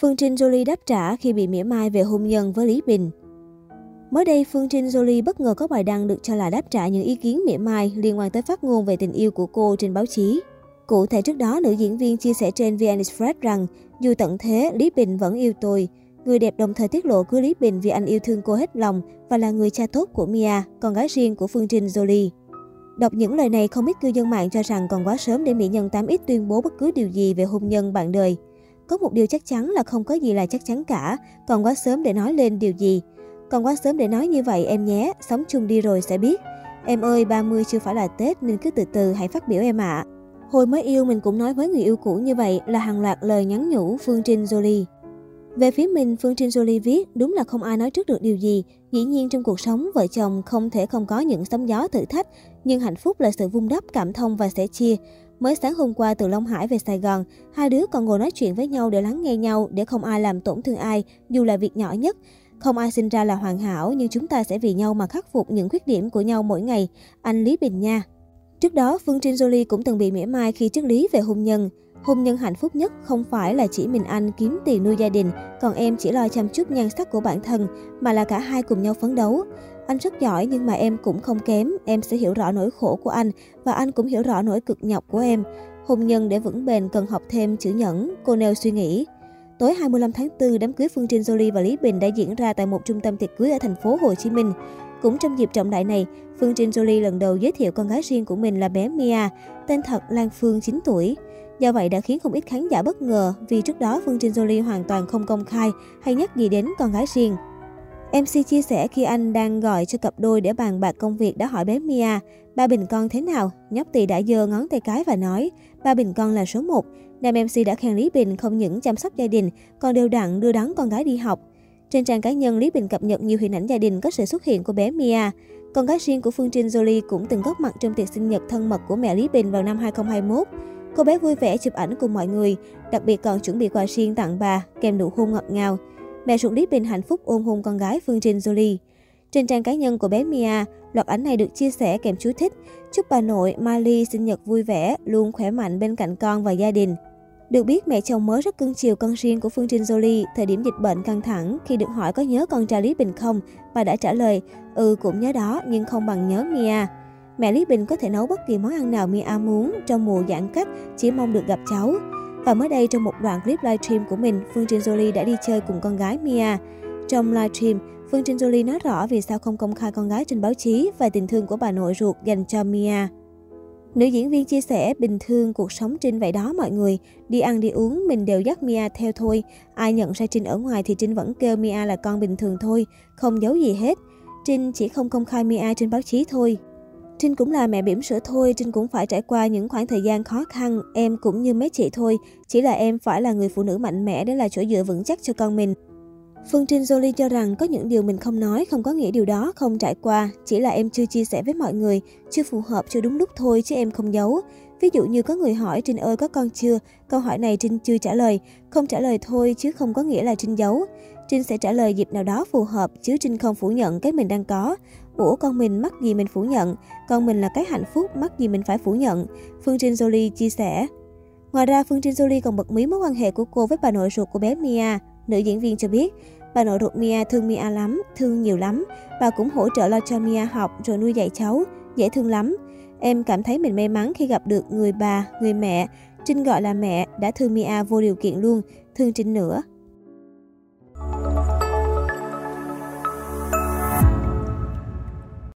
Phương Trinh Jolie đáp trả khi bị mỉa mai về hôn nhân với Lý Bình. Mới đây, Phương Trinh Jolie bất ngờ có bài đăng được cho là đáp trả những ý kiến mỉa mai liên quan tới phát ngôn về tình yêu của cô trên báo chí. Cụ thể trước đó, nữ diễn viên chia sẻ trên VN Express rằng dù tận thế, Lý Bình vẫn yêu tôi. Người đẹp đồng thời tiết lộ cưới Lý Bình vì anh yêu thương cô hết lòng và là người cha tốt của Mia, con gái riêng của Phương Trinh Jolie. Đọc những lời này, không ít cư dân mạng cho rằng còn quá sớm để mỹ nhân 8X tuyên bố bất cứ điều gì về hôn nhân bạn đời. Có một điều chắc chắn là không có gì là chắc chắn cả, còn quá sớm để nói lên điều gì. Còn quá sớm để nói như vậy em nhé, sống chung đi rồi sẽ biết. Em ơi, 30 chưa phải là Tết nên cứ từ từ hãy phát biểu em ạ. À. Hồi mới yêu mình cũng nói với người yêu cũ như vậy là hàng loạt lời nhắn nhủ Phương Trinh Jolie. Về phía mình, Phương Trinh Jolie viết, đúng là không ai nói trước được điều gì. Dĩ nhiên trong cuộc sống, vợ chồng không thể không có những sóng gió thử thách, nhưng hạnh phúc là sự vun đắp, cảm thông và sẻ chia. Mới sáng hôm qua từ Long Hải về Sài Gòn, hai đứa còn ngồi nói chuyện với nhau để lắng nghe nhau, để không ai làm tổn thương ai, dù là việc nhỏ nhất. Không ai sinh ra là hoàn hảo, nhưng chúng ta sẽ vì nhau mà khắc phục những khuyết điểm của nhau mỗi ngày. Anh Lý Bình nha. Trước đó, Phương Trinh Jolie cũng từng bị mỉa mai khi triết lý về hôn nhân. Hôn nhân hạnh phúc nhất không phải là chỉ mình anh kiếm tiền nuôi gia đình, còn em chỉ lo chăm chút nhan sắc của bản thân, mà là cả hai cùng nhau phấn đấu. Anh rất giỏi nhưng mà em cũng không kém, em sẽ hiểu rõ nỗi khổ của anh và anh cũng hiểu rõ nỗi cực nhọc của em. Hôn nhân để vững bền cần học thêm chữ nhẫn, cô nêu suy nghĩ. Tối 25 tháng 4, đám cưới Phương Trinh Jolie và Lý Bình đã diễn ra tại một trung tâm tiệc cưới ở thành phố Hồ Chí Minh. Cũng trong dịp trọng đại này, Phương Trinh Jolie lần đầu giới thiệu con gái riêng của mình là bé Mia, tên thật Lan Phương 9 tuổi. Do vậy đã khiến không ít khán giả bất ngờ vì trước đó Phương Trinh Jolie hoàn toàn không công khai hay nhắc gì đến con gái riêng. MC chia sẻ khi anh đang gọi cho cặp đôi để bàn bạc công việc đã hỏi bé Mia, ba bình con thế nào? Nhóc tỳ đã giơ ngón tay cái và nói, ba bình con là số 1. Nam MC đã khen Lý Bình không những chăm sóc gia đình, còn đều đặn đưa đón con gái đi học. Trên trang cá nhân, Lý Bình cập nhật nhiều hình ảnh gia đình có sự xuất hiện của bé Mia. Con gái riêng của Phương Trinh Jolie cũng từng góp mặt trong tiệc sinh nhật thân mật của mẹ Lý Bình vào năm 2021. Cô bé vui vẻ chụp ảnh cùng mọi người, đặc biệt còn chuẩn bị quà riêng tặng bà, kèm nụ hôn ngọt ngào. Mẹ ruột Lý Bình hạnh phúc ôm hôn con gái Phương Trinh Jolie. Trên trang cá nhân của bé Mia, loạt ảnh này được chia sẻ kèm chú thích chúc bà nội Miley sinh nhật vui vẻ, luôn khỏe mạnh bên cạnh con và gia đình. Được biết, mẹ chồng mới rất cưng chiều con riêng của Phương Trinh Jolie thời điểm dịch bệnh căng thẳng. Khi được hỏi có nhớ con trai Lý Bình không, bà đã trả lời, ừ cũng nhớ đó nhưng không bằng nhớ Mia. Mẹ Lý Bình có thể nấu bất kỳ món ăn nào Mia muốn trong mùa giãn cách, chỉ mong được gặp cháu. Và mới đây trong một đoạn clip livestream của mình, Phương Trinh Jolie đã đi chơi cùng con gái Mia. Trong livestream, Phương Trinh Jolie nói rõ vì sao không công khai con gái trên báo chí và tình thương của bà nội ruột dành cho Mia. Nữ diễn viên chia sẻ bình thường cuộc sống Trinh vậy đó mọi người. Đi ăn đi uống mình đều dắt Mia theo thôi. Ai nhận ra Trinh ở ngoài thì Trinh vẫn kêu Mia là con bình thường thôi, không giấu gì hết. Trinh chỉ không công khai Mia trên báo chí thôi. Trinh cũng là mẹ bỉm sữa thôi, Trinh cũng phải trải qua những khoảng thời gian khó khăn, em cũng như mấy chị thôi. Chỉ là em phải là người phụ nữ mạnh mẽ để là chỗ dựa vững chắc cho con mình. Phương Trinh Jolie cho rằng có những điều mình không nói không có nghĩa điều đó không trải qua, chỉ là em chưa chia sẻ với mọi người, chưa phù hợp chưa đúng lúc thôi chứ em không giấu. Ví dụ như có người hỏi Trinh ơi có con chưa? Câu hỏi này Trinh chưa trả lời, không trả lời thôi chứ không có nghĩa là Trinh giấu. Trinh sẽ trả lời dịp nào đó phù hợp chứ Trinh không phủ nhận cái mình đang có. Ủa con mình mắc gì mình phủ nhận, con mình là cái hạnh phúc mắc gì mình phải phủ nhận. Phương Trinh Jolie chia sẻ. Ngoài ra, Phương Trinh Jolie còn bật mí mối quan hệ của cô với bà nội ruột của bé Mia. Nữ diễn viên cho biết, bà nội ruột Mia thương Mia lắm, thương nhiều lắm. Bà cũng hỗ trợ lo cho Mia học rồi nuôi dạy cháu, dễ thương lắm. Em cảm thấy mình may mắn khi gặp được người bà, người mẹ. Trinh gọi là mẹ, đã thương Mia vô điều kiện luôn, thương Trinh nữa.